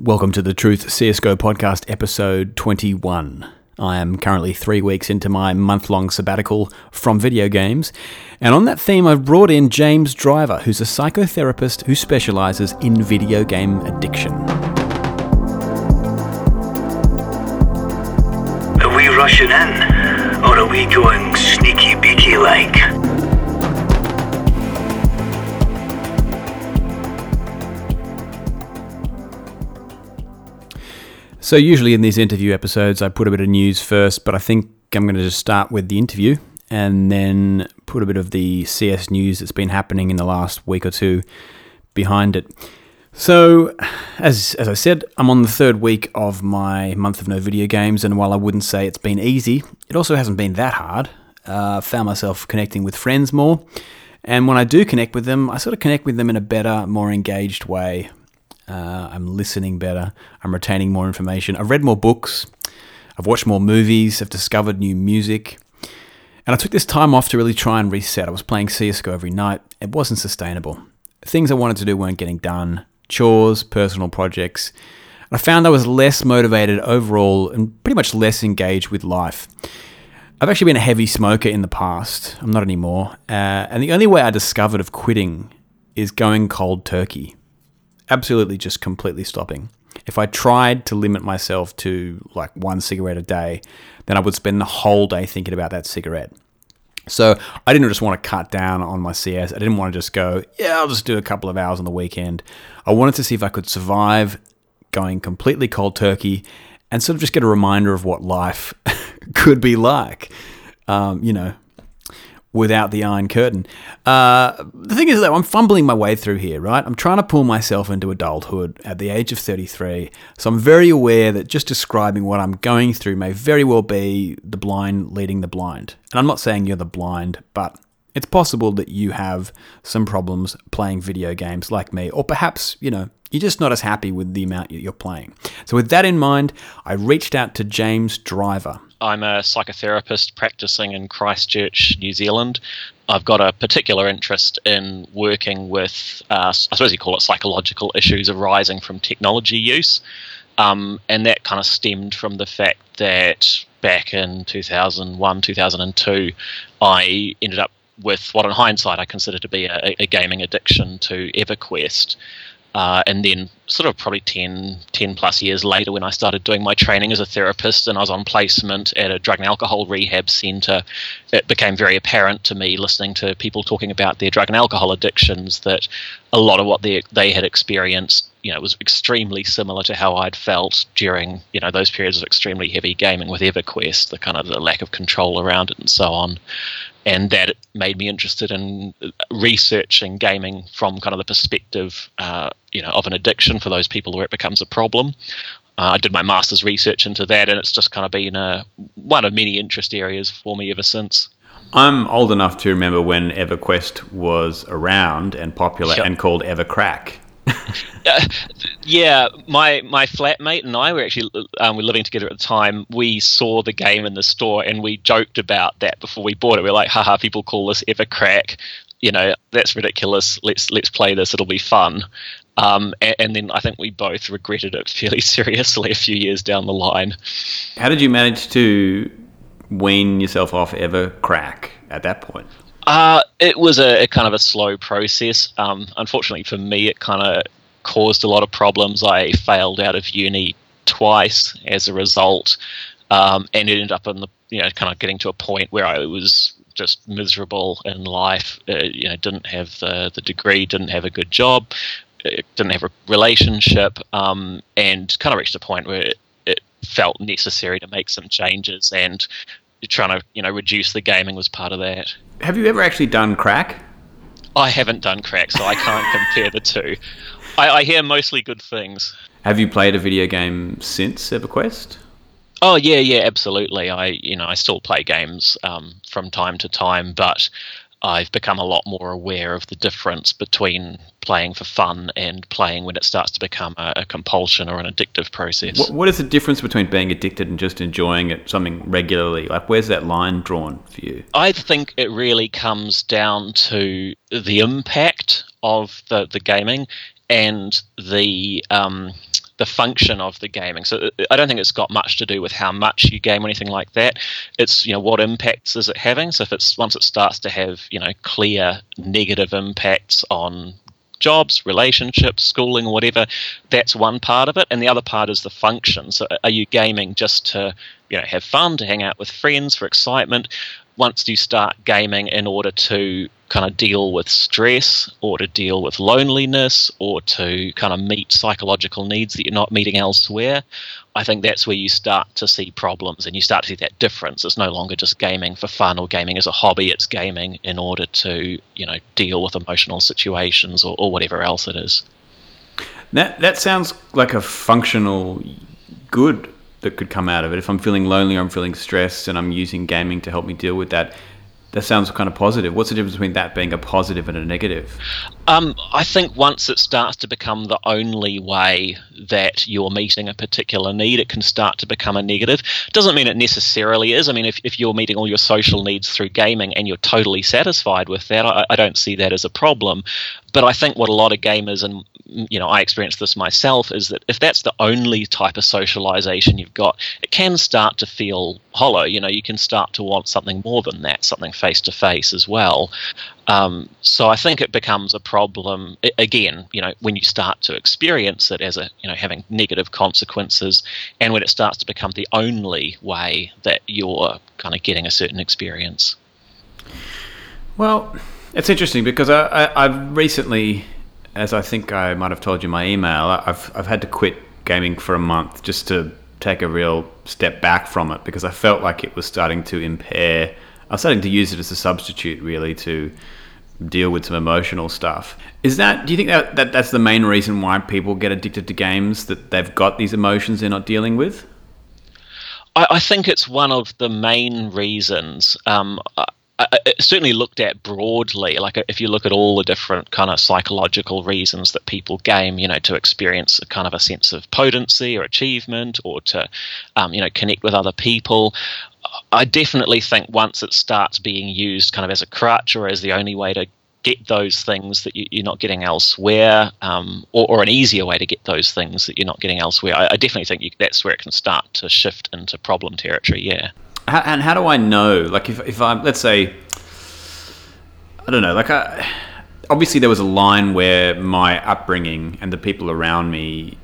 Welcome to the Truth CSGO podcast, episode 21. I am currently three weeks into my month long sabbatical from video games, and on that theme, I've brought in James Driver, who's a psychotherapist who specializes in video game addiction. Are we rushing in? Or are we going sneaky beaky like? So, usually in these interview episodes, I put a bit of news first, but I think I'm going to just start with the interview and then put a bit of the CS news that's been happening in the last week or two behind it. So, as, as I said, I'm on the third week of my month of no video games, and while I wouldn't say it's been easy, it also hasn't been that hard. Uh, found myself connecting with friends more, and when I do connect with them, I sort of connect with them in a better, more engaged way. Uh, I'm listening better. I'm retaining more information. I've read more books. I've watched more movies. I've discovered new music. And I took this time off to really try and reset. I was playing CSGO every night. It wasn't sustainable. Things I wanted to do weren't getting done chores, personal projects. And I found I was less motivated overall and pretty much less engaged with life. I've actually been a heavy smoker in the past. I'm not anymore. Uh, and the only way I discovered of quitting is going cold turkey absolutely just completely stopping. If I tried to limit myself to like one cigarette a day, then I would spend the whole day thinking about that cigarette. So I didn't just want to cut down on my CS. I didn't want to just go, yeah, I'll just do a couple of hours on the weekend. I wanted to see if I could survive going completely cold turkey and sort of just get a reminder of what life could be like. Um, you know, without the Iron Curtain. Uh, the thing is that I'm fumbling my way through here, right? I'm trying to pull myself into adulthood at the age of 33. So I'm very aware that just describing what I'm going through may very well be the blind leading the blind. And I'm not saying you're the blind, but it's possible that you have some problems playing video games like me, or perhaps, you know, you're just not as happy with the amount you're playing. So, with that in mind, I reached out to James Driver. I'm a psychotherapist practicing in Christchurch, New Zealand. I've got a particular interest in working with, uh, I suppose you call it psychological issues arising from technology use. Um, and that kind of stemmed from the fact that back in 2001, 2002, I ended up with what, in hindsight, I consider to be a, a gaming addiction to EverQuest. Uh, and then, sort of probably 10, 10 plus years later, when I started doing my training as a therapist and I was on placement at a drug and alcohol rehab center, it became very apparent to me, listening to people talking about their drug and alcohol addictions, that a lot of what they, they had experienced you know, was extremely similar to how I'd felt during, you know, those periods of extremely heavy gaming with EverQuest, the kind of the lack of control around it and so on and that made me interested in researching gaming from kind of the perspective, uh, you know, of an addiction for those people where it becomes a problem. Uh, I did my master's research into that, and it's just kind of been uh, one of many interest areas for me ever since. I'm old enough to remember when EverQuest was around and popular sure. and called EverCrack uh, yeah, my my flatmate and I were actually um, we were living together at the time. We saw the game in the store and we joked about that before we bought it. We are like, haha, people call this Evercrack. You know, that's ridiculous. Let's let's play this. It'll be fun. Um, and, and, then I think we both regretted it fairly seriously a few years down the line. How did you manage to wean yourself off Evercrack at that point? Uh, it was a, a, kind of a slow process. Um, unfortunately for me, it kind of caused a lot of problems. I failed out of uni twice as a result, um, and ended up in the you know kind of getting to a point where I was just miserable in life. Uh, you know, didn't have the the degree, didn't have a good job, uh, didn't have a relationship, um, and kind of reached a point where it, it felt necessary to make some changes and trying to you know reduce the gaming was part of that. Have you ever actually done crack? I haven't done crack, so I can't compare the two. I, I, hear mostly good things. Have you played a video game since EverQuest? Oh yeah, yeah, absolutely. I you know I still play games um, from time to time, but I've become a lot more aware of the difference between playing for fun and playing when it starts to become a, a compulsion or an addictive process. What, what is the difference between being addicted and just enjoying it something regularly? Like, where's that line drawn for you? I think it really comes down to the impact of the, the gaming and the um, the function of the gaming. So uh, I don't think it's got much to do with how much you game or anything like that. It's you know what impacts is it having. So if it's once it starts to have you know clear negative impacts on jobs, relationships, schooling, whatever, that's one part of it. And the other part is the function. So are you gaming just to you know have fun, to hang out with friends for excitement? Once you start gaming in order to kind of deal with stress or to deal with loneliness or to kind of meet psychological needs that you're not meeting elsewhere, I think that's where you start to see problems and you start to see that difference. It's no longer just gaming for fun or gaming as a hobby, it's gaming in order to, you know, deal with emotional situations or, or whatever else it is. That that sounds like a functional good that could come out of it. If I'm feeling lonely or I'm feeling stressed and I'm using gaming to help me deal with that, that sounds kind of positive. What's the difference between that being a positive and a negative? Um, I think once it starts to become the only way that you're meeting a particular need, it can start to become a negative. Doesn't mean it necessarily is. I mean, if, if you're meeting all your social needs through gaming and you're totally satisfied with that, I, I don't see that as a problem. But I think what a lot of gamers, and you know, I experienced this myself, is that if that's the only type of socialization you've got, it can start to feel hollow. You know, you can start to want something more than that, something face to face as well. Um, so I think it becomes a problem again. You know, when you start to experience it as a you know having negative consequences, and when it starts to become the only way that you're kind of getting a certain experience. Well, it's interesting because I, I, I've recently, as I think I might have told you in my email, I've I've had to quit gaming for a month just to take a real step back from it because I felt like it was starting to impair. I was starting to use it as a substitute, really, to deal with some emotional stuff. Is that? Do you think that, that that's the main reason why people get addicted to games? That they've got these emotions they're not dealing with. I, I think it's one of the main reasons. Um, certainly looked at broadly. Like if you look at all the different kind of psychological reasons that people game, you know, to experience a kind of a sense of potency or achievement, or to, um, you know, connect with other people. I definitely think once it starts being used kind of as a crutch or as the only way to get those things that you, are not getting elsewhere, um, or, or, an easier way to get those things that you're not getting elsewhere, I, I definitely think you, that's where it can start to shift into problem territory. Yeah. How, and how do I know? Like, if if I'm, let's say, I don't know, like I. Obviously, there was a line where my upbringing and the people around me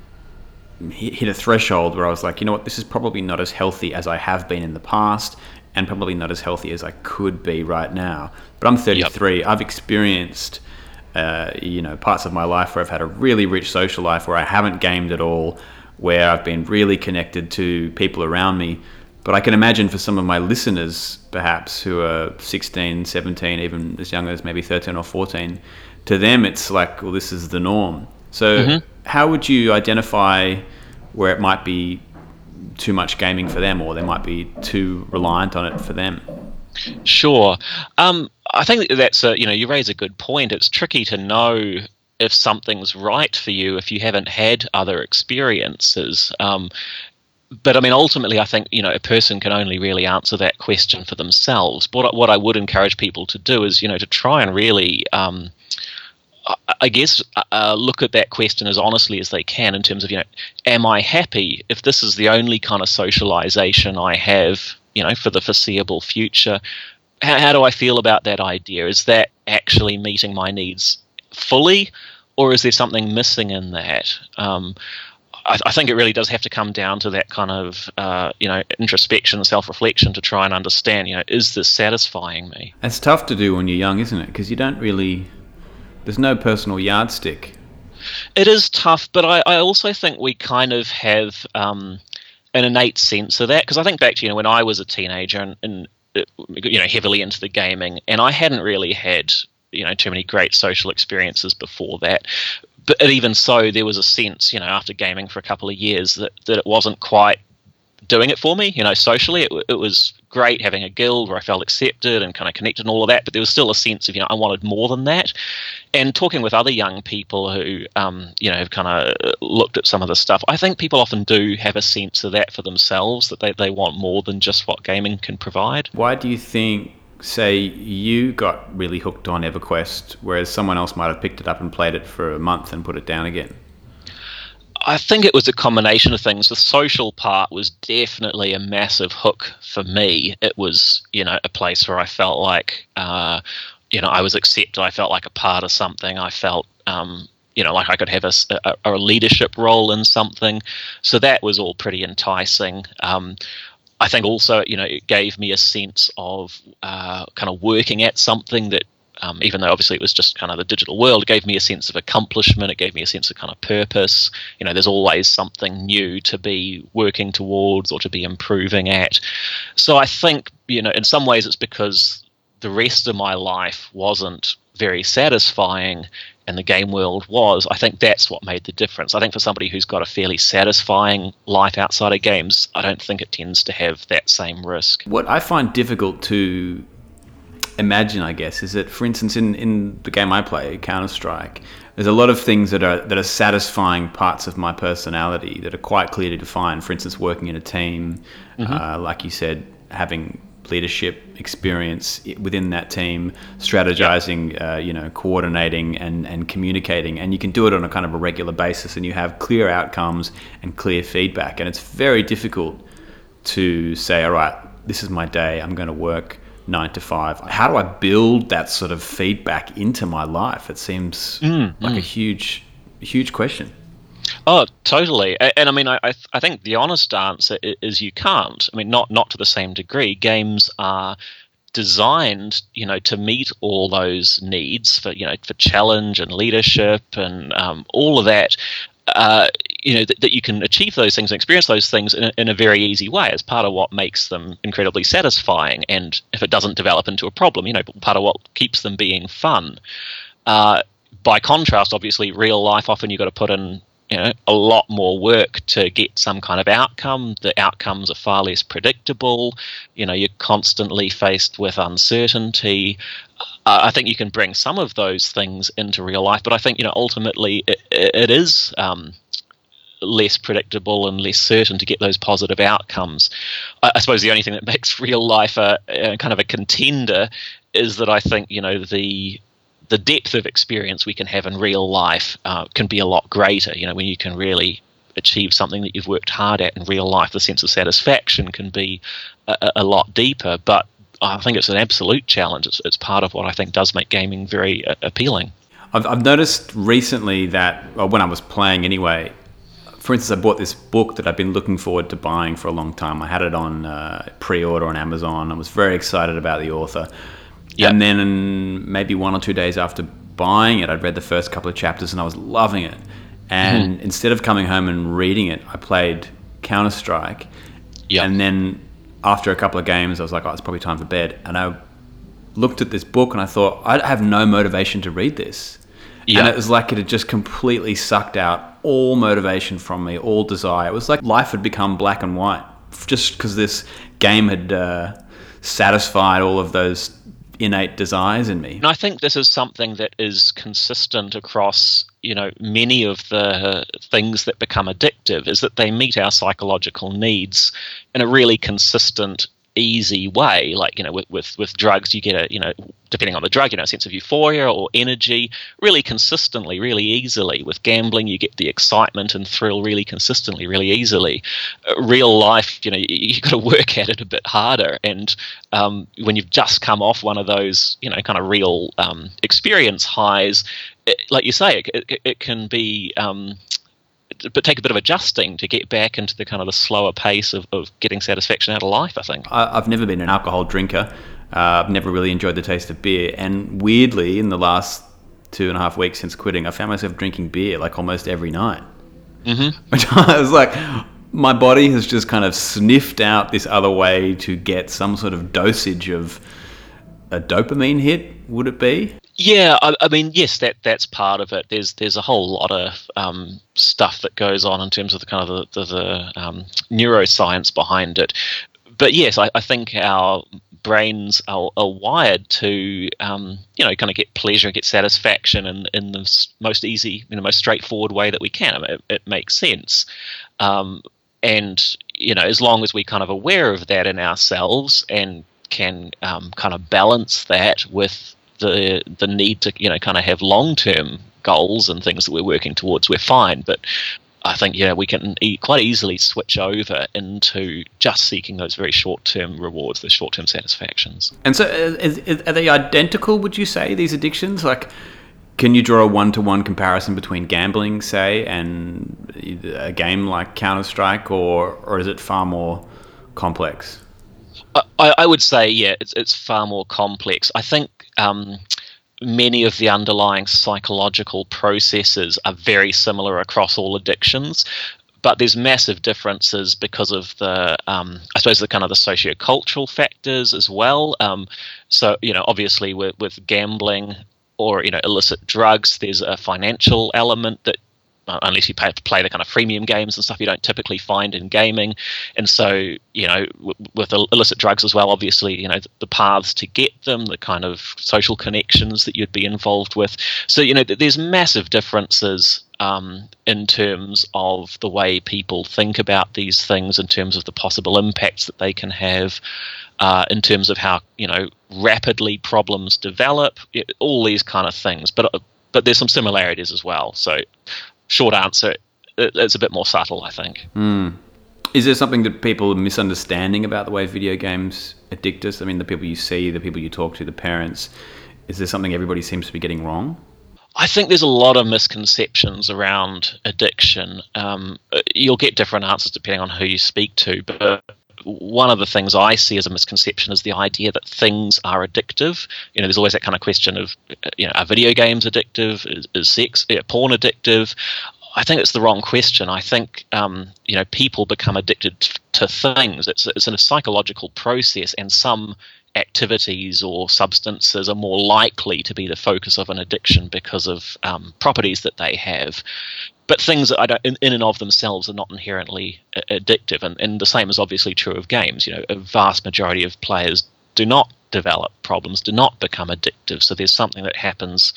hit a threshold where I was like, you know what, this is probably not as healthy as I have been in the past, and probably not as healthy as I could be right now. But I'm 33. Yep. I've experienced, uh, you know, parts of my life where I've had a really rich social life where I haven't gamed at all, where I've been really connected to people around me. But I can imagine for some of my listeners, perhaps who are 16, 17, even as young as maybe 13 or 14, to them it's like, well, this is the norm. So, mm-hmm. How would you identify where it might be too much gaming for them, or they might be too reliant on it for them? Sure. Um, I think that's a you know you raise a good point. It's tricky to know if something's right for you if you haven't had other experiences. Um, but I mean, ultimately, I think you know a person can only really answer that question for themselves. What what I would encourage people to do is you know to try and really um, I guess uh, uh, look at that question as honestly as they can in terms of you know, am I happy if this is the only kind of socialization I have, you know, for the foreseeable future? How, how do I feel about that idea? Is that actually meeting my needs fully, or is there something missing in that? Um, I, I, think it really does have to come down to that kind of uh, you know introspection, self-reflection to try and understand. You know, is this satisfying me? It's tough to do when you're young, isn't it? Because you don't really there's no personal yardstick. It is tough, but I, I also think we kind of have um, an innate sense of that because I think back to you know when I was a teenager and, and uh, you know heavily into the gaming, and I hadn't really had you know too many great social experiences before that. But even so, there was a sense, you know, after gaming for a couple of years, that, that it wasn't quite doing it for me. You know, socially, it, it was great having a guild where I felt accepted and kind of connected and all of that, but there was still a sense of, you know, I wanted more than that. And talking with other young people who, um, you know, have kind of looked at some of the stuff, I think people often do have a sense of that for themselves, that they, they want more than just what gaming can provide. Why do you think say you got really hooked on EverQuest, whereas someone else might have picked it up and played it for a month and put it down again? I think it was a combination of things. The social part was definitely a massive hook for me. It was, you know, a place where I felt like, uh, you know, I was accepted. I felt like a part of something. I felt, um, you know, like I could have a, a, a, leadership role in something. So that was all pretty enticing. Um, I think also, you know, it gave me a sense of uh, kind of working at something that um, even though obviously it was just kind of the digital world, it gave me a sense of accomplishment. It gave me a sense of kind of purpose. You know, there's always something new to be working towards or to be improving at. So I think, you know, in some ways it's because the rest of my life wasn't very satisfying and the game world was, I think that's what made the difference. I think for somebody who's got a fairly satisfying life outside of games, I don't think it tends to have that same risk. What I find difficult to imagine, I guess, is that, for instance, in, in the game I play, Counter Strike, there's a lot of things that are that are satisfying parts of my personality that are quite clearly defined. For instance, working in a team, mm-hmm. uh, like you said, having leadership experience within that team, strategizing, uh, you know, coordinating and, and communicating. And you can do it on a kind of a regular basis and you have clear outcomes and clear feedback. And it's very difficult to say, all right, this is my day, I'm going to work nine to five. How do I build that sort of feedback into my life? It seems mm, like mm. a huge, huge question. Oh, totally. And, and I mean, I, I, I think the honest answer is you can't. I mean, not not to the same degree. Games are designed, you know, to meet all those needs for you know for challenge and leadership and um, all of that. Uh, you know that, that you can achieve those things and experience those things in a, in a very easy way as part of what makes them incredibly satisfying. And if it doesn't develop into a problem you know part of what keeps them being fun. Uh, by contrast obviously real life often you've got to put in you know a lot more work to get some kind of outcome. The outcomes are far less predictable. You know you're constantly faced with uncertainty. Uh, i think you can bring some of those things into real life but i think you know ultimately it, it is um, less predictable and less certain to get those positive outcomes. I, I suppose the only thing that makes real life a, a, kind of a contender is that I think you know the the depth of experience we can have in real life uh, can be a lot greater. You know, when you can really achieve something that you've worked hard at in real life, the sense of satisfaction can be a, a lot deeper. But I think it's an absolute challenge. It's, it's part of what I think does make gaming very uh, appealing. I've, I've noticed recently that, well, when I was playing anyway, for instance, I bought this book that I've been looking forward to buying for a long time. I had it on uh, pre-order on Amazon. I was very excited about the author. Yep. And then maybe one or two days after buying it, I'd read the first couple of chapters and I was loving it. And mm-hmm. instead of coming home and reading it, I played Counter Strike. Yep. And then after a couple of games, I was like, oh, it's probably time for bed. And I looked at this book and I thought, I have no motivation to read this. Yep. And it was like it had just completely sucked out all motivation from me, all desire. It was like life had become black and white just because this game had uh, satisfied all of those innate desires in me. And I think this is something that is consistent across, you know, many of the things that become addictive is that they meet our psychological needs in a really consistent easy way. Like you know, with, with with drugs, you get a you know, depending on the drug, you know, a sense of euphoria or energy really consistently, really easily. With gambling, you get the excitement and thrill really consistently, really easily. Uh, real life, you know, you, you got to work at it a bit harder. And um, when you've just come off one of those, you know, kind of real um, experience highs, it, like you say, it, it, it can be um, but take a bit of adjusting to get back into the kind of the slower pace of, of getting satisfaction out of life. I think I, have never been an alcohol drinker. Uh, I've never really enjoyed the taste of beer, and weirdly, in the last two and a half weeks since quitting, I found myself drinking beer like almost every night. Mm-hmm. Which I was like, my body has just kind of sniffed out this other way to get some sort of dosage of a dopamine hit. Would it be? Yeah, I, I, mean, yes, that that's part of it. There's there's a whole lot of um, stuff that goes on in terms of the kind of the, the, the um, neuroscience behind it. But yes, I, I think our brains are, are wired to um, you know kind of get pleasure, get satisfaction in in the most easy, in the most straightforward way that we can. I mean, it, it, makes sense. Um, and you know, as long as we're kind of aware of that in ourselves and can um, kind of balance that with the the need to you know kind of have long term goals and things that we're working towards, we're fine. But I think yeah we can e- quite easily switch over into just seeking those very short-term rewards, those short-term satisfactions. And so, uh, is, is, are they identical? Would you say these addictions? Like, can you draw a one-to-one comparison between gambling, say, and a game like Counter Strike, or or is it far more complex? I, I would say yeah, it's it's far more complex. I think. Um, many of the underlying psychological processes are very similar across all addictions but there's massive differences because of the um, I suppose the kind of the socio-cultural factors as well. Um, so you know, obviously with with gambling or you know illicit drugs, there's a financial element that unless you pay, play the kind of freemium games and stuff you don't typically find in gaming. And so, you know, w- with illicit drugs as well, obviously, you know, the, the, paths to get them, the kind of social connections that you'd be involved with. So, you know, th- there's massive differences um, in terms of the way people think about these things, in terms of the possible impacts that they can have. Uh, in terms of how you know rapidly problems develop, all these kind of things. But uh, but there's some similarities as well. So short answer, it's a bit more subtle, I think. Mm. Is there something that people are misunderstanding about the way video games addict us? I mean, the people you see, the people you talk to, the parents. Is there something everybody seems to be getting wrong? I think there's a lot of misconceptions around addiction. Um, you'll get different answers depending on who you speak to, but one of the things I see as a misconception is the idea that things are addictive. You know, there's always that kind of question of, you know, are video games addictive? Is, is sex, yeah, porn addictive? I think it's the wrong question. I think um, you know people become addicted to things. It's it's a psychological process, and some activities or substances are more likely to be the focus of an addiction because of um, properties that they have but things that I don't, in, in and of themselves are not inherently addictive. And, and the same is obviously true of games. You know, a vast majority of players do not develop problems, do not become addictive. So there's something that happens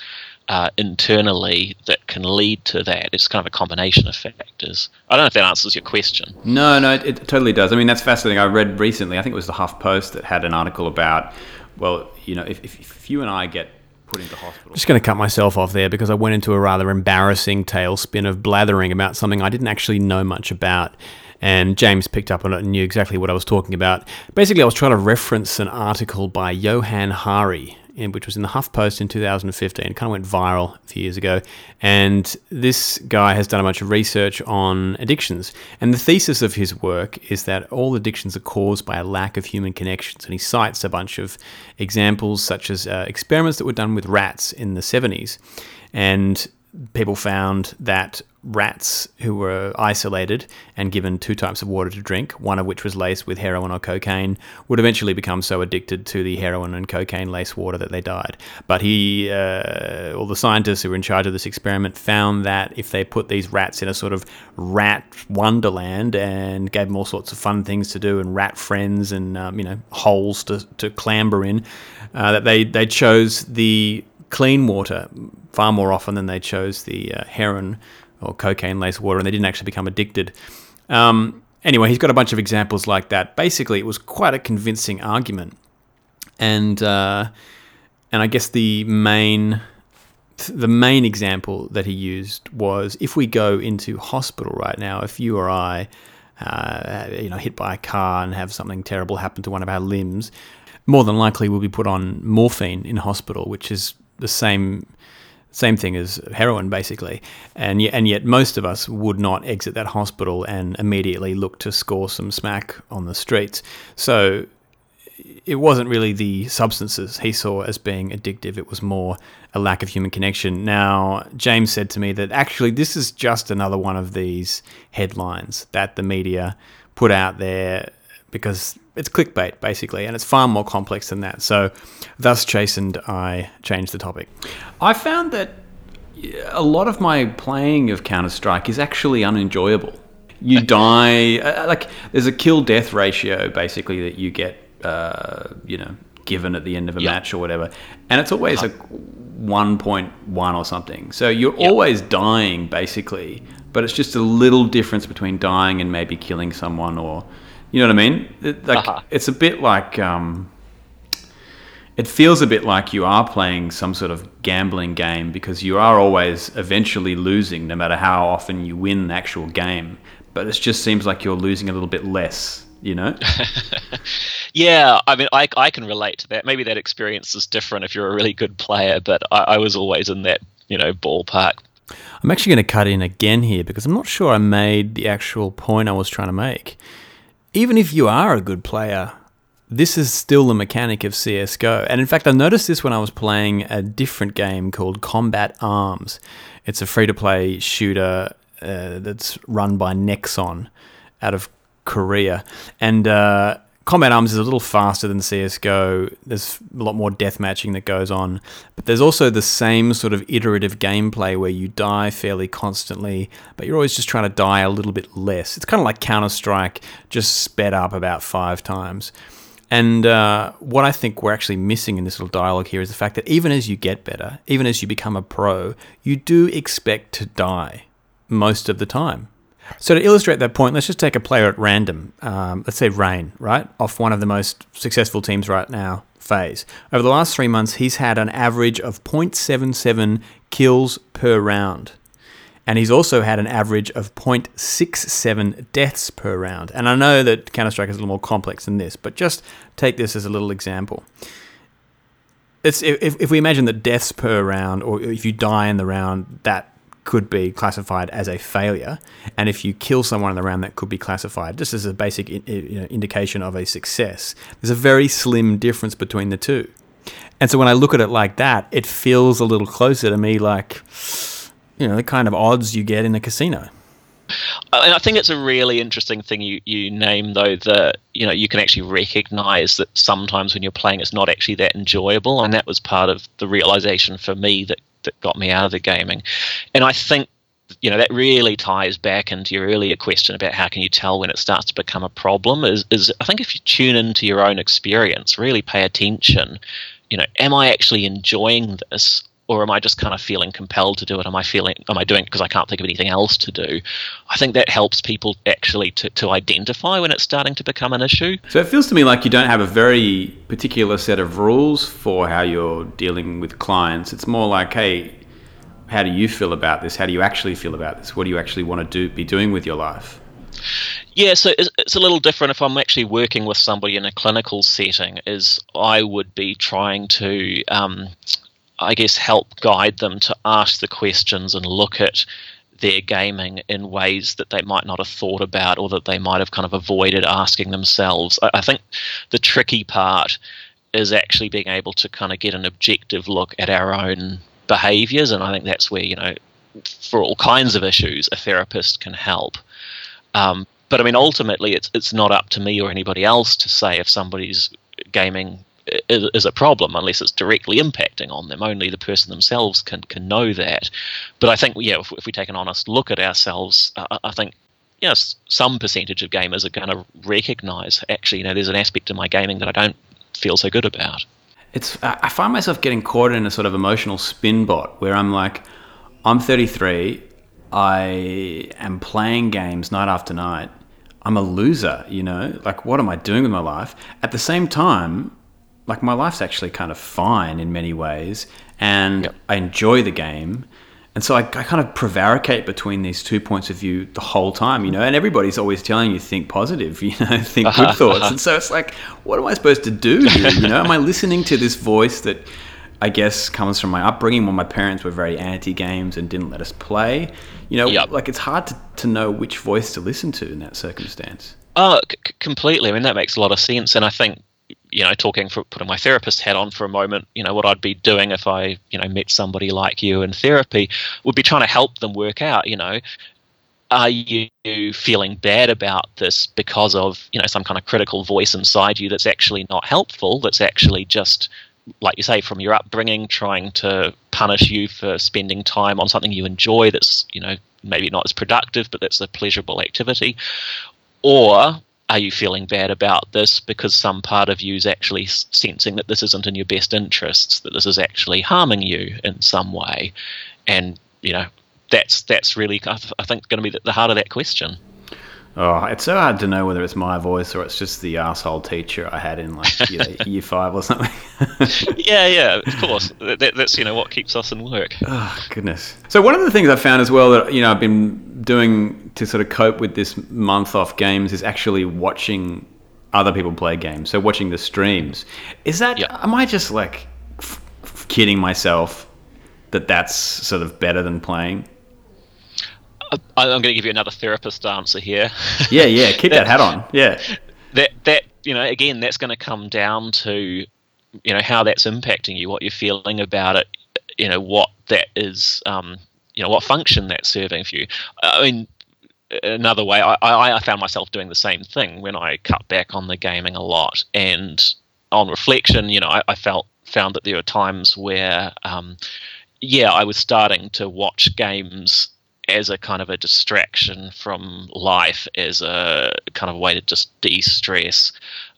uh, internally that can lead to that. It's kind of a combination of factors. I don't know if that answers your question. No, no, it, it totally does. I mean, that's fascinating. I read recently, I think it was the Huff Post that had an article about, well, you know, if, if, if you and I get put into hospital. I'm Just going to cut myself off there because I went into a rather embarrassing tailspin of blathering about something I didn't actually know much about. And James picked up on it and knew exactly what I was talking about. Basically, I was trying to reference an article by Johann Hari, in, which was in the HuffPost in 2015. It kind of went viral a few years ago. And this guy has done a bunch of research on addictions. And the thesis of his work is that all addictions are caused by a lack of human connections. And he cites a bunch of examples, such as uh, experiments that were done with rats in the 70s. And people found that rats who were isolated and given two types of water to drink, one of which was laced with heroin or cocaine, would eventually become so addicted to the heroin and cocaine laced water that they died. But he, uh, all the scientists who were in charge of this experiment, found that if they put these rats in a sort of rat wonderland and gave them all sorts of fun things to do and rat friends and um, you know holes to, to clamber in, uh, that they they chose the clean water far more often than they chose the uh, heroin or cocaine laced water, and they didn't actually become addicted. Um, anyway, he's got a bunch of examples like that. Basically, it was quite a convincing argument, and uh, and I guess the main the main example that he used was if we go into hospital right now, if you or I, uh, you know, hit by a car and have something terrible happen to one of our limbs, more than likely we'll be put on morphine in hospital, which is the same same thing as heroin, basically. And yet, and yet, most of us would not exit that hospital and immediately look to score some smack on the streets. So it wasn't really the substances he saw as being addictive. It was more a lack of human connection. Now, James said to me that actually this is just another one of these headlines that the media put out there because it's clickbait basically, and it's far more complex than that. So, thus chastened, I changed the topic. I found that a lot of my playing of Counter Strike is actually unenjoyable. You die uh, like there's a kill death ratio basically that you get, uh, you know, given at the end of a yep. match or whatever, and it's always like 1.1 or something. So you're yep. always dying basically, but it's just a little difference between dying and maybe killing someone or you know what I mean? It, like uh-huh. it's a bit like um, it feels a bit like you are playing some sort of gambling game because you are always eventually losing, no matter how often you win the actual game. But it just seems like you're losing a little bit less, you know? yeah, I mean, I, I can relate to that. Maybe that experience is different if you're a really good player, but I, I was always in that, you know, ballpark. I'm actually going to cut in again here because I'm not sure I made the actual point I was trying to make. Even if you are a good player, this is still the mechanic of CSGO. And in fact, I noticed this when I was playing a different game called Combat Arms. It's a free to play shooter uh, that's run by Nexon out of Korea. And uh, Combat Arms is a little faster than CSGO. There's a lot more death matching that goes on. But there's also the same sort of iterative gameplay where you die fairly constantly, but you're always just trying to die a little bit less. It's kind of like Counter Strike, just sped up about five times. And uh, what I think we're actually missing in this little dialogue here is the fact that even as you get better, even as you become a pro, you do expect to die most of the time. So to illustrate that point, let's just take a player at random. Um, let's say Rain, right, off one of the most successful teams right now, FaZe. Over the last three months, he's had an average of 0.77 kills per round and he's also had an average of 0.67 deaths per round. And I know that Counter Strike is a little more complex than this, but just take this as a little example. It's if, if we imagine that deaths per round, or if you die in the round, that could be classified as a failure, and if you kill someone in the round, that could be classified just as a basic you know, indication of a success. There's a very slim difference between the two, and so when I look at it like that, it feels a little closer to me like you know the kind of odds you get in a casino. Uh, and I think it's a really interesting thing you, you name though that you know you can actually recognize that sometimes when you're playing it's not actually that enjoyable and that was part of the realization for me that that got me out of the gaming. And I think you know that really ties back into your earlier question about how can you tell when it starts to become a problem is is I think if you tune into your own experience really pay attention you know am I actually enjoying this or am I just kind of feeling compelled to do it? Am I feeling am I doing it because I can't think of anything else to do? I think that helps people actually to, to identify when it's starting to become an issue. So it feels to me like you don't have a very particular set of rules for how you're dealing with clients. It's more like, hey, how do you feel about this? How do you actually feel about this? What do you actually want to do be doing with your life? Yeah, so it's a little different if I'm actually working with somebody in a clinical setting. Is I would be trying to um, I guess, help guide them to ask the questions and look at their gaming in ways that they might not have thought about or that they might have kind of avoided asking themselves. I, I think the tricky part is actually being able to kind of get an objective look at our own behaviors. And I think that's where, you know, for all kinds of issues, a therapist can help. Um, but I mean, ultimately, it's it's not up to me or anybody else to say if somebody's gaming is a problem unless it's directly impacting on them. Only the person themselves can can know that. But I think, yeah, if, if we take an honest look at ourselves, uh, I think yes, some percentage of gamers are going to recognize actually, you know, there's an aspect of my gaming that I don't feel so good about. It's I find myself getting caught in a sort of emotional spin bot where I'm like, I'm 33, I am playing games night after night. I'm a loser, you know? Like, what am I doing with my life? At the same time, like my life's actually kind of fine in many ways, and yep. I enjoy the game. And so I, I, kind of prevaricate between these two points of view the whole time, you know, and everybody's always telling you think positive, you know, think good uh-huh. thoughts. Uh-huh. And so it's like, what am I supposed to do here? You know, am I listening to this voice that I guess comes from my upbringing when my parents were very anti games and didn't let us play? You know, yep. like it's hard to, to know which voice to listen to in that circumstance. Oh, c- completely. I mean, that makes a lot of sense. And I think you know, talking for putting my therapist hat on for a moment, you know, what I'd be doing if I, you know, met somebody like you in therapy would be trying to help them work out, you know, are you feeling bad about this because of, you know, some kind of critical voice inside you that's actually not helpful, that's actually just like you say, from your upbringing, trying to punish you for spending time on something you enjoy that's, you know, maybe not as productive, but that's a pleasurable activity. Or are you feeling bad about this because some part of you is actually sensing that this isn't in your best interests, that this is actually harming you in some way? And, you know, that's that's really, I think, going to be the heart of that question. Oh, it's so hard to know whether it's my voice or it's just the asshole teacher I had in like you know, year five or something. yeah, yeah, of course. That, that's you know what keeps us in work. Oh goodness. So one of the things I found as well that you know I've been doing to sort of cope with this month off games is actually watching other people play games. So watching the streams. Is that? Yeah. Am I just like f- f- kidding myself that that's sort of better than playing? I- I'm going to give you another therapist answer here. Yeah, yeah. Keep that hat on. Yeah. that that you know again that's going to come down to you know how that's impacting you what you're feeling about it you know what that is um, you know what function that's serving for you i mean another way I, I i found myself doing the same thing when i cut back on the gaming a lot and on reflection you know i, I felt found that there were times where um, yeah i was starting to watch games as a kind of a distraction from life, as a kind of a way to just de-stress.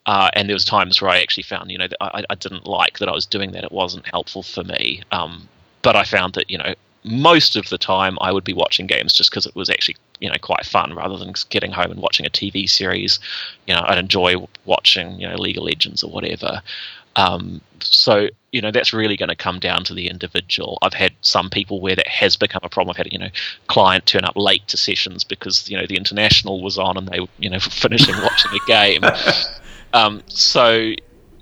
Uh, and there was times where I actually found, you know, I, I didn't like that I was doing that. It wasn't helpful for me. Um, but I found that, you know, most of the time I would be watching games just because it was actually, you know, quite fun rather than getting home and watching a TV series. You know, I'd enjoy watching, you know, League of Legends or whatever. Um, so you know that's really going to come down to the individual. I've had some people where that has become a problem. I've had you know client turn up late to sessions because you know the international was on and they were you know finishing watching a game. Um, so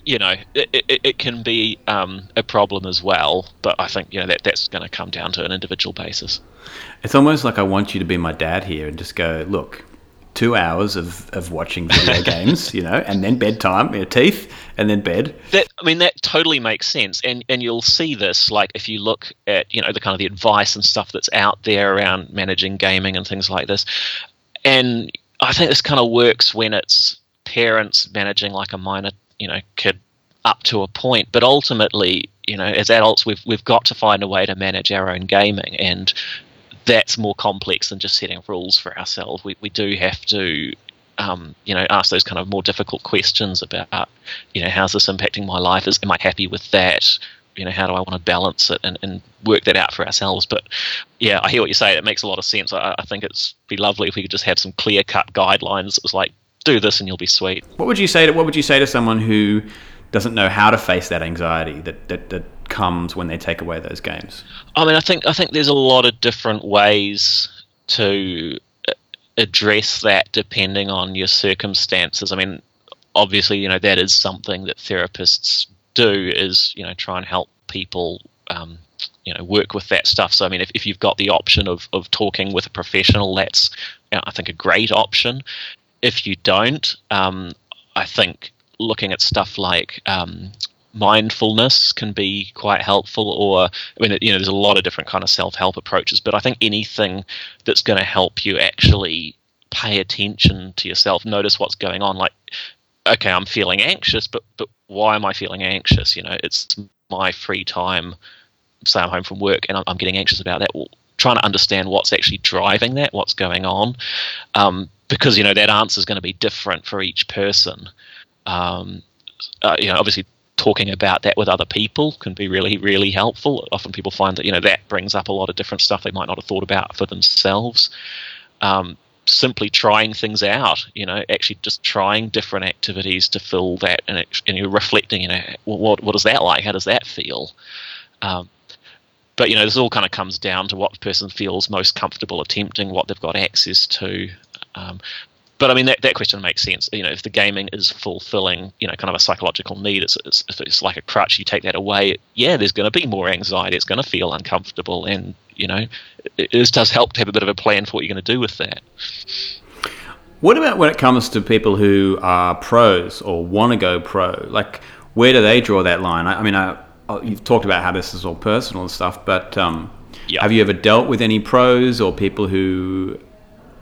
you know it, it, it can be um, a problem as well. But I think you know that that's going to come down to an individual basis. It's almost like I want you to be my dad here and just go, look, two hours of, of watching video games, you know, and then bedtime, your teeth, and then bed. That I mean, that totally makes sense, and and you'll see this like if you look at you know the kind of the advice and stuff that's out there around managing gaming and things like this, and I think this kind of works when it's parents managing like a minor you know kid up to a point, but ultimately you know as adults we've we've got to find a way to manage our own gaming. And that's more complex than just setting rules for ourselves. We, we do have to, um, you know, ask those kind of more difficult questions about, you know, how's this impacting my life? Is am I happy with that? You know, how do I want to balance it and, and work that out for ourselves? But yeah, I hear what you say. It makes a lot of sense. I, I think it's be lovely if we could just have some clear cut guidelines. It was like, do this and you'll be sweet. What would you say to What would you say to someone who doesn't know how to face that anxiety that, that, that comes when they take away those games? I mean, I think I think there's a lot of different ways to uh, address that depending on your circumstances. I mean, obviously, you know that is something that therapists do is you know try and help people. Um, you know, work with that stuff. So, I mean, if, if you've got the option of, of talking with a professional, that's, you know, I think, a great option. If you don't, um, I think looking at stuff like um, mindfulness can be quite helpful or i mean you know there's a lot of different kind of self-help approaches but i think anything that's going to help you actually pay attention to yourself notice what's going on like okay i'm feeling anxious but but why am i feeling anxious? You know it's my free time say i'm home from work and i'm, I'm getting anxious about that. Well, trying to understand what's actually driving that what's going on um, because you know that answer is going to be different for each person. Um, uh, you know obviously talking about that with other people can be really really helpful. Often people find that you know that brings up a lot of different stuff they might not have thought about for themselves. Um, simply trying things out you know actually just trying different activities to fill that and, it, and you're reflecting you know what, what is that like? How does that feel? Um, but you know this all kind of comes down to what person feels most comfortable attempting what they've got access to. Um, but I mean that, that question makes sense. You know, if the gaming is fulfilling, you know, kind of a psychological need, it's, it's if it's like a crutch, you take that away. Yeah, there's going to be more anxiety. It's going to feel uncomfortable, and you know, it, it does help to have a bit of a plan for what you're going to do with that. What about when it comes to people who are pros or want to go pro? Like, where do they draw that line? I, I mean, I, you've talked about how this is all personal and stuff, but um, Yeah. have you ever dealt with any pros or people who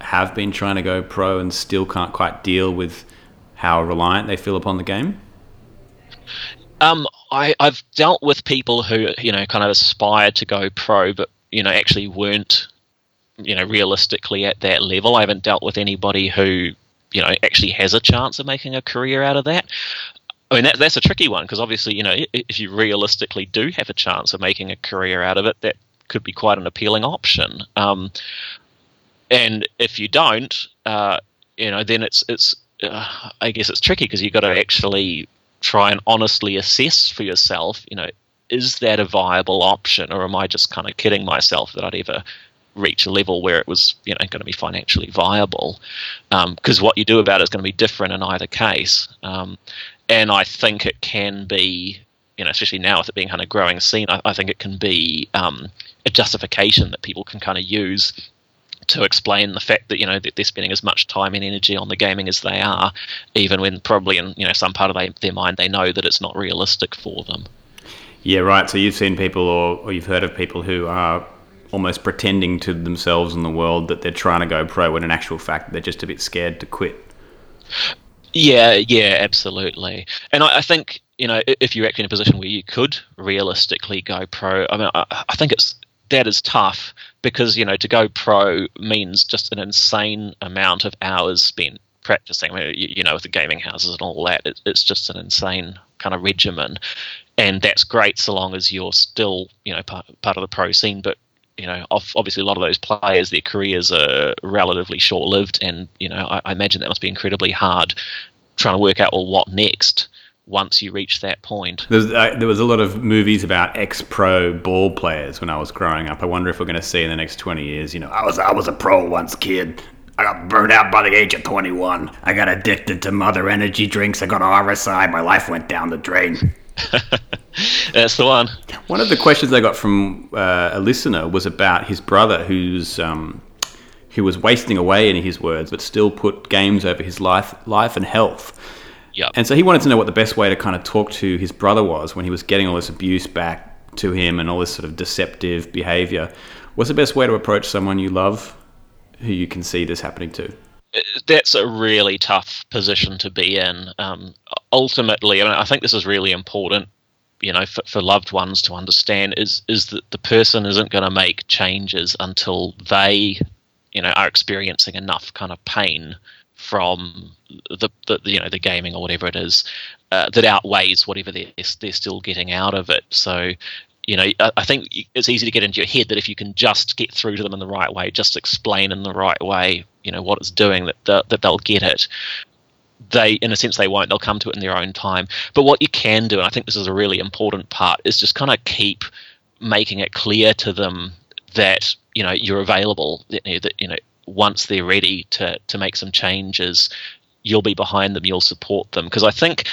have been trying to go pro and still can't quite deal with how reliant they feel upon the game? Um, I, I've dealt with people who you know kind of aspired to go pro, but you know actually weren't you know realistically at that level. I haven't dealt with anybody who you know actually has a chance of making a career out of that. I mean that, that's a tricky one because obviously you know if you realistically do have a chance of making a career out of it, that could be quite an appealing option. Um, and if you don't, uh, you know, then it's it's uh, I guess it's tricky because you've got to actually try and honestly assess for yourself. You know, is that a viable option, or am I just kind of kidding myself that I'd ever reach a level where it was you know going to be financially viable? Because um, what you do about it is going to be different in either case. Um, and I think it can be, you know, especially now with it being kind of growing scene, I, I think it can be um, a justification that people can kind of use to explain the fact that you know that they're spending as much time and energy on the gaming as they are, even when probably in you know some part of they, their mind they know that it's not realistic for them. Yeah, right. So you've seen people, or, or you've heard of people who are almost pretending to themselves and the world that they're trying to go pro, when in actual fact they're just a bit scared to quit. Yeah, yeah, absolutely. And I, I think you know if you're actually in a position where you could realistically go pro, I mean, I, I think it's that is tough because you know to go pro means just an insane amount of hours spent practicing. I mean, you, you, know, with the gaming houses and all that, it, it's just an insane kind of regimen, and that's great so long as you're still you know part, part of the pro scene. But you know, obviously a lot of those players, their careers are relatively short lived, and you know, I, I imagine that must be incredibly hard trying to work out well what next once you reach that point. Uh, there was a lot of movies about ex-pro ball players when I was growing up. I wonder if we're going to see in the next 20 years, you know, I was I was a pro once, kid. I got burned out by the age of 21. I got addicted to mother energy drinks. I got RSI. My life went down the drain. That's the one. One of the questions I got from uh, a listener was about his brother, who's um, who was wasting away in his words, but still put games over his life, life and health. Yeah. And so he wanted to know what the best way to kind of talk to his brother was when he was getting all this abuse back to him and all this sort of deceptive behavior. What's the best way to approach someone you love who you can see this happening to? That's a really tough position to be in. Um, ultimately, I, mean, I think this is really important you know for, for loved ones to understand is is that the person isn't going to make changes until they you know are experiencing enough kind of pain from the, the you know the gaming or whatever it is uh, that outweighs whatever they're they're still getting out of it. So you know I, I think it's easy to get into your head that if you can just get through to them in the right way, just explain in the right way, you know what it's doing, that that, that they'll get it. They in a sense they won't. They'll come to it in their own time. But what you can do and i think this is a really important part is just kind of keep making it clear to them that you know you're available that, that you know once they're ready to to make some changes, you'll be behind them, you'll support them. Because I think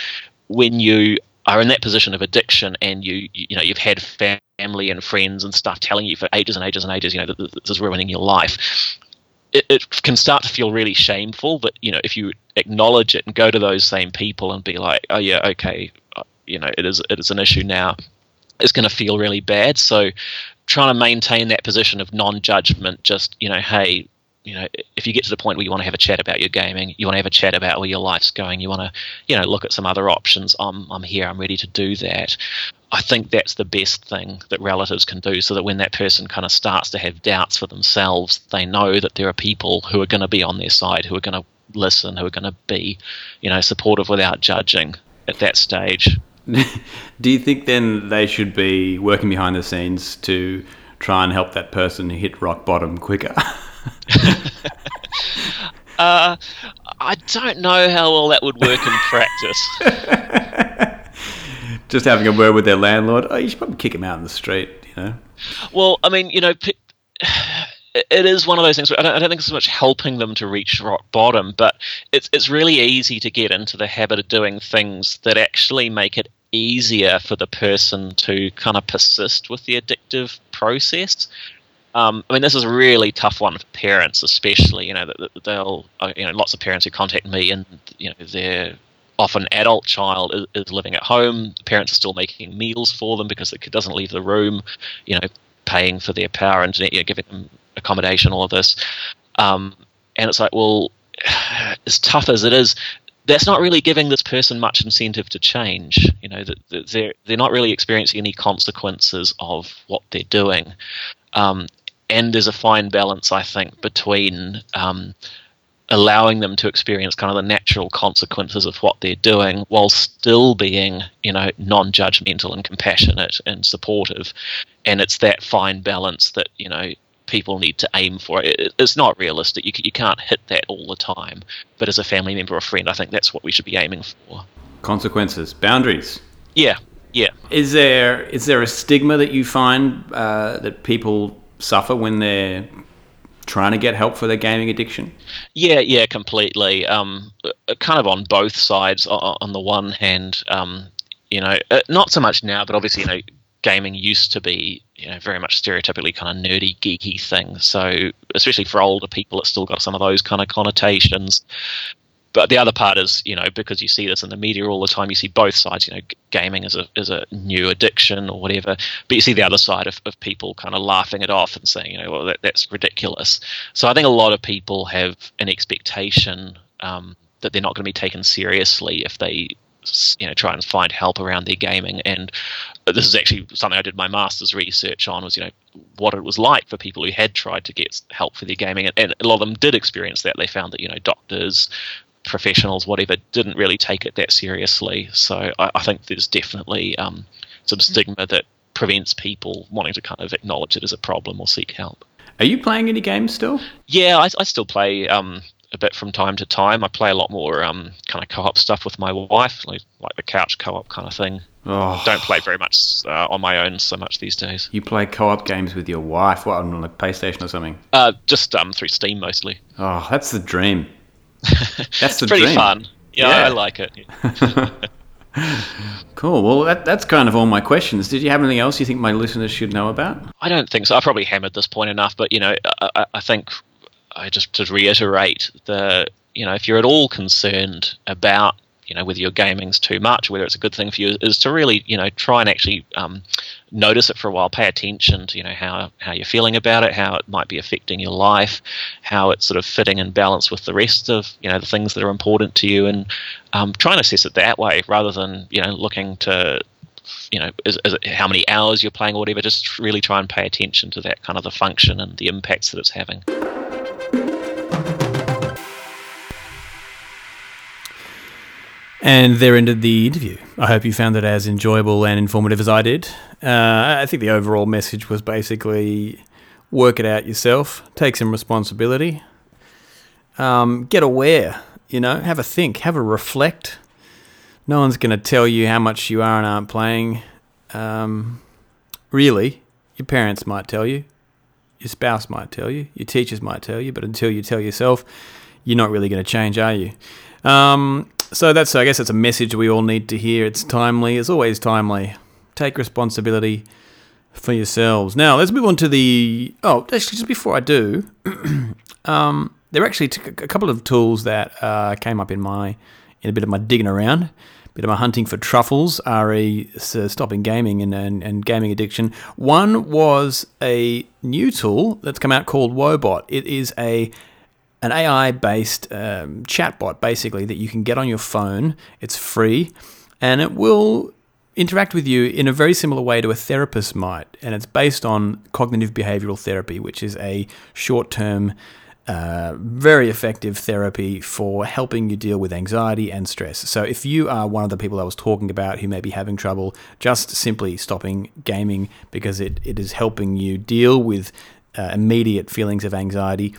when you are in that position of addiction and you you know you've had family and friends and stuff telling you for ages and ages and ages, you know that this is ruining your life. It, it can start to feel really shameful, but you know if you acknowledge it and go to those same people and be like, oh yeah, okay, uh, you know it is it is an issue now. It's going to feel really bad. So trying to maintain that position of non-judgment, just you know, hey, you know, if you get to the point where you want to have a chat about your gaming, you want to have a chat about where your life's going, you want to, you know, look at some other options. I'm, I'm here. I'm ready to do that. I think that's the best thing that relatives can do, so that when that person kind of starts to have doubts for themselves, they know that there are people who are going to be on their side, who are going to listen, who are going to be, you know, supportive without judging at that stage. do you think then they should be working behind the scenes to try and help that person hit rock bottom quicker? uh, I don't know how well that would work in practice. Just having a word with their landlord. Oh, you should probably kick him out in the street. You know. Well, I mean, you know. it is one of those things. I don't, I don't, think it's so much helping them to reach rock bottom, but it's it's really easy to get into the habit of doing things that actually make it easier for the person to kind of persist with the addictive process. Um, I mean, this is a really tough one for parents, especially. You know, they'll, uh, you know, lots of parents who contact me, and you know, their often adult child is, is living at home. The parents are still making meals for them because the kid doesn't leave the room. You know, paying for their power internet, you know, giving them accommodation, all of this. Um, and it's like, well, as tough as it is, that's not really giving this person much incentive to change. You know, they're they're not really experiencing any consequences of what they're doing. Um, and there's a fine balance, I think, between um, allowing them to experience kind of the natural consequences of what they're doing while still being, you know, non-judgmental and compassionate and supportive. And it's that fine balance that you know people need to aim for. It, it's not realistic. You, you can't hit that all the time. But as a family member or friend, I think that's what we should be aiming for. Consequences, boundaries. Yeah, yeah. Is there is there a stigma that you find uh, that people suffer when they're trying to get help for their gaming addiction? Yeah, yeah, completely. Um, kind of on both sides. On the one hand, um, you know, uh, not so much now, but obviously, you know, gaming used to be, you know, very much stereotypically kind of nerdy, geeky thing. So, especially for older people, it's still got some of those kind of connotations. But the other part is, you know, because you see this in the media all the time, you see both sides. You know, gaming is a is a new addiction or whatever, but you see the other side of, of people kind of laughing it off and saying, you know, well, that, that's ridiculous. So I think a lot of people have an expectation um, that they're not going to be taken seriously if they you know try and find help around their gaming and this is actually something i did my master's research on was you know what it was like for people who had tried to get help for their gaming and, and a lot of them did experience that they found that you know doctors professionals whatever didn't really take it that seriously so i, I think there's definitely um, some stigma that prevents people wanting to kind of acknowledge it as a problem or seek help are you playing any games still yeah i, I still play um, a bit from time to time. I play a lot more um, kind of co-op stuff with my wife, like, like the couch co-op kind of thing. Oh. Don't play very much uh, on my own so much these days. You play co-op games with your wife? What on like PlayStation or something? Uh, just um, through Steam mostly. Oh, that's the dream. That's the pretty dream. fun. Yeah, Yeah. I like it. Cool. Well, that, that's kind of all my questions. Did you have anything else you think my listeners should know about? I don't think so. I probably hammered this point enough, but you know, I, I- I think I just to reiterate the you know if you're at all concerned about you know whether your gaming's too much, whether it's a good thing for you, is to really you know try and actually um, notice it for a while, pay attention to you know how how you're feeling about it, how it might be affecting your life, how it's sort of fitting in balance with the rest of you know the things that are important to you, and um, try and assess it that way rather than you know looking to you know, is, is how many hours you're playing or whatever. Just really try and pay attention to that kind of the function and the impacts that it's having. And there ended the interview. I hope you found it as enjoyable and informative as I did. Uh, I think the overall message was basically work it out yourself, take some responsibility, um, get aware, you know, have a think, have a reflect. No one's going to tell you how much you are and aren't playing. Um, really, your parents might tell you, your spouse might tell you, your teachers might tell you, but until you tell yourself, you're not really going to change, are you? Um, so that's, I guess, that's a message we all need to hear. It's timely. It's always timely. Take responsibility for yourselves. Now let's move on to the. Oh, actually, just before I do, um, there are actually t- a couple of tools that uh, came up in my in a bit of my digging around, a bit of my hunting for truffles, re uh, stopping gaming and, and, and gaming addiction. One was a new tool that's come out called Woebot. It is a an AI based um, chatbot basically that you can get on your phone. It's free and it will interact with you in a very similar way to a therapist might. And it's based on cognitive behavioral therapy, which is a short term, uh, very effective therapy for helping you deal with anxiety and stress. So, if you are one of the people I was talking about who may be having trouble just simply stopping gaming because it, it is helping you deal with uh, immediate feelings of anxiety,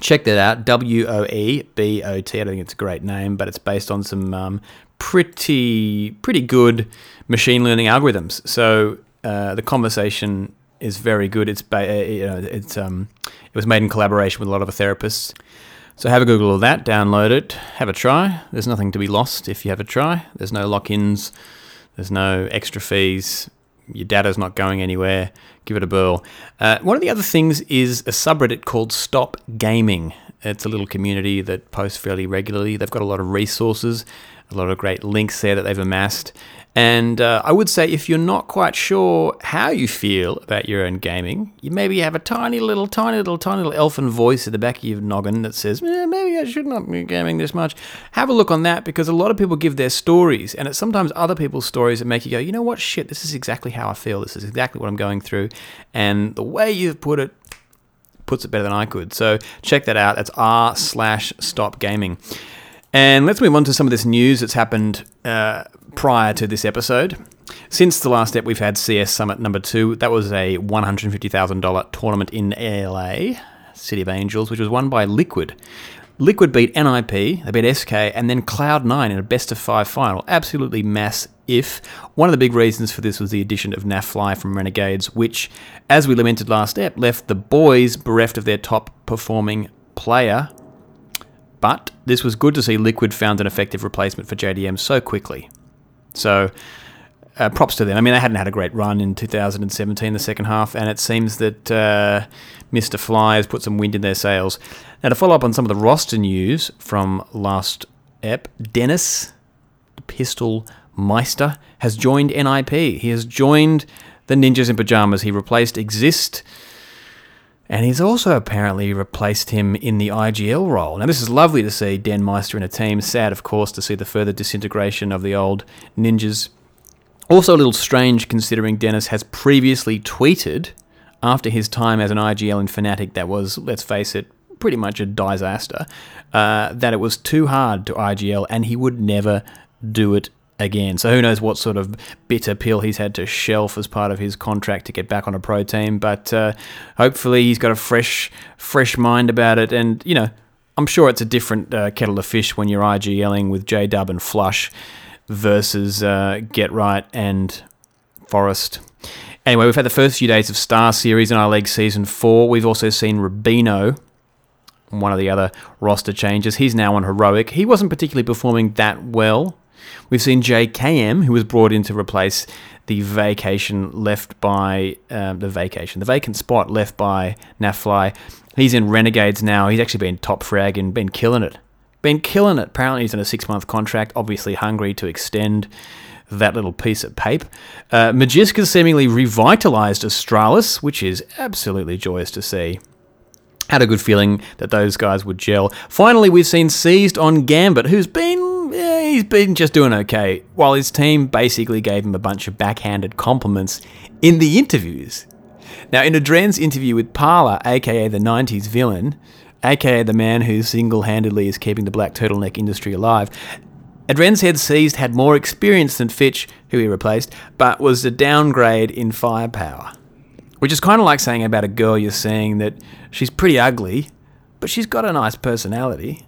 check that out. W O E B O T. I don't think it's a great name, but it's based on some um, pretty pretty good machine learning algorithms. So uh, the conversation is very good. It's ba- uh, you know it's um, it was made in collaboration with a lot of therapists. So have a Google of that, download it, have a try. There's nothing to be lost if you have a try. There's no lock-ins, there's no extra fees. Your data's not going anywhere. Give it a burl. Uh, one of the other things is a subreddit called Stop Gaming. It's a little community that posts fairly regularly. They've got a lot of resources, a lot of great links there that they've amassed. And uh, I would say if you're not quite sure how you feel about your own gaming, you maybe have a tiny little, tiny little, tiny little elfin voice at the back of your noggin that says, eh, maybe I should not be gaming this much. Have a look on that because a lot of people give their stories, and it's sometimes other people's stories that make you go, you know what, shit, this is exactly how I feel. This is exactly what I'm going through. And the way you've put it puts it better than I could. So check that out. That's r slash stop gaming. And let's move on to some of this news that's happened uh, prior to this episode. Since the last step, we've had CS Summit number two. That was a $150,000 tournament in LA, City of Angels, which was won by Liquid. Liquid beat NIP, they beat SK, and then Cloud9 in a best of five final. Absolutely mass if. One of the big reasons for this was the addition of Nafly from Renegades, which, as we lamented last step, left the boys bereft of their top performing player. But this was good to see Liquid found an effective replacement for JDM so quickly. So, uh, props to them. I mean, they hadn't had a great run in 2017, the second half, and it seems that uh, Mr. Fly has put some wind in their sails. Now, to follow up on some of the roster news from last ep, Dennis, Pistol Meister, has joined NIP. He has joined the Ninjas in Pajamas. He replaced Xizt. And he's also apparently replaced him in the IGL role. Now, this is lovely to see Den Meister in a team. Sad, of course, to see the further disintegration of the old ninjas also, a little strange considering Dennis has previously tweeted after his time as an IGL and Fnatic that was, let's face it, pretty much a disaster, uh, that it was too hard to IGL and he would never do it again. So who knows what sort of bitter pill he's had to shelf as part of his contract to get back on a pro team. But uh, hopefully he's got a fresh, fresh mind about it. And you know, I'm sure it's a different uh, kettle of fish when you're IGLing with J Dub and Flush versus uh, GeT_RiGhT and f0rest. Anyway, we've had the first few days of Star Series in our league season four. We've also seen Rubino, one of the other roster changes. He's now on Heroic. He wasn't particularly performing that well. We've seen jks, who was brought in to replace the vacation left by um, the vacation, the vacant spot left by Nafly. He's in Renegades now. He's actually been top frag and been killing it been killing it. Apparently, he's on a six month contract, obviously hungry to extend that little piece of paper. Uh, Magisk's seemingly revitalized Astralis, which is absolutely joyous to see. Had a good feeling that those guys would gel. Finally, we've seen Seized on Gambit, who's been he's been just doing okay, while his team basically gave him a bunch of backhanded compliments in the interviews. Now, in Adren's interview with Parla, aka the 90s villain, aka the man who single handedly is keeping the black turtleneck industry alive. Adren's head seized had more experience than Fitch, who he replaced, but was a downgrade in firepower. Which is kind of like saying about a girl you're seeing that she's pretty ugly, but she's got a nice personality.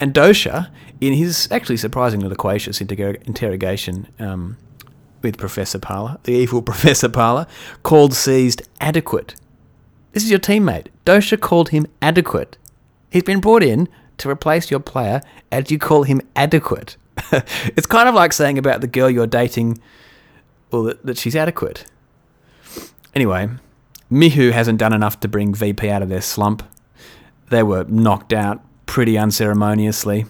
And Dosia, in his actually surprisingly loquacious interrogation um, with Professor Parla, the evil Professor Parla, called Seized adequate. This is your teammate. Dosia called him adequate. He's been brought in to replace your player, and you call him adequate. it's kind of like saying about the girl you're dating, well, that, that she's adequate. Anyway, MICHU hasn't done enough to bring VP out of their slump. They were knocked out pretty unceremoniously.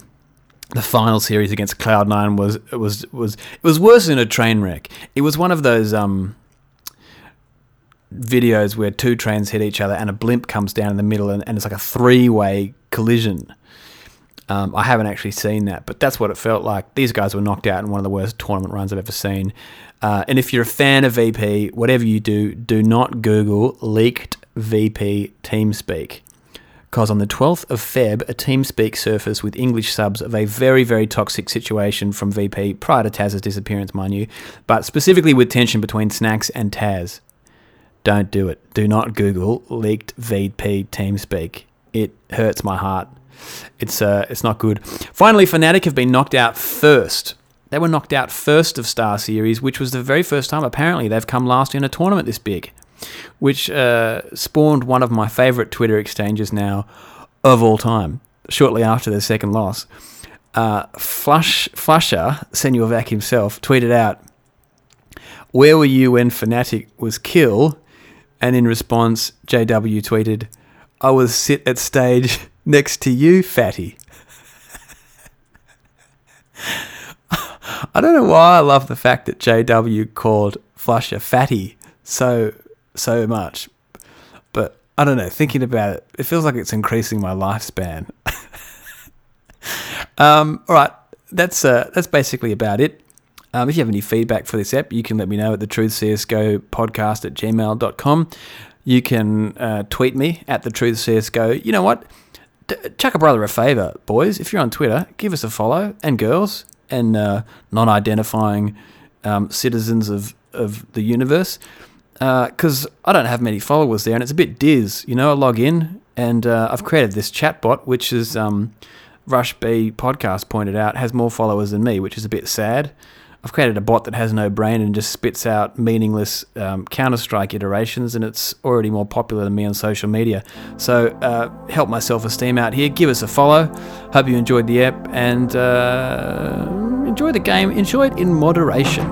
The final series against Cloud9 was was was it was worse than a train wreck. It was one of those um videos where two trains hit each other and a blimp comes down in the middle and, and it's like a three way collision. Um, I haven't actually seen that, but that's what it felt like. These guys were knocked out in one of the worst tournament runs I've ever seen. Uh, and if you're a fan of VP, whatever you do, do not Google leaked VP TeamSpeak. Because on the 12th of Feb, a TeamSpeak surfaced with English subs of a very, very toxic situation from VP prior to Taz's disappearance, mind you, but specifically with tension between Snax and Taz. Don't do it. Do not Google leaked VP TeamSpeak. It hurts my heart. It's uh, it's not good. Finally, Fnatic have been knocked out first. They were knocked out first of Star Series, which was the very first time apparently they've come last in a tournament this big, which uh, spawned one of my favourite Twitter exchanges now of all time. Shortly after their second loss, uh, Flush flusha Vac himself tweeted out, "Where were you when Fnatic was kill?" And in response, JW tweeted, I was sit at stage next to you, fatty. I don't know why I love the fact that JW called flusha fatty so so much. But I don't know, thinking about it, it feels like it's increasing my lifespan. um, all right, that's uh, that's basically about it. Um, if you have any feedback for this app, you can let me know at the Truth CSGO podcast at gmail.com. You can uh, tweet me at the Truth CSGO. You know what? D- chuck a brother a favour, boys. If you're on Twitter, give us a follow, and girls, and uh, non identifying um, citizens of, of the universe. Because uh, I don't have many followers there, and it's a bit diz. You know, I log in and uh, I've created this chatbot, which is um, Rush B podcast pointed out has more followers than me, which is a bit sad. I've created a bot that has no brain and just spits out meaningless um, Counter Strike iterations, and it's already more popular than me on social media. So uh, help my self esteem out here. Give us a follow. Hope you enjoyed the app and uh, enjoy the game. Enjoy it in moderation.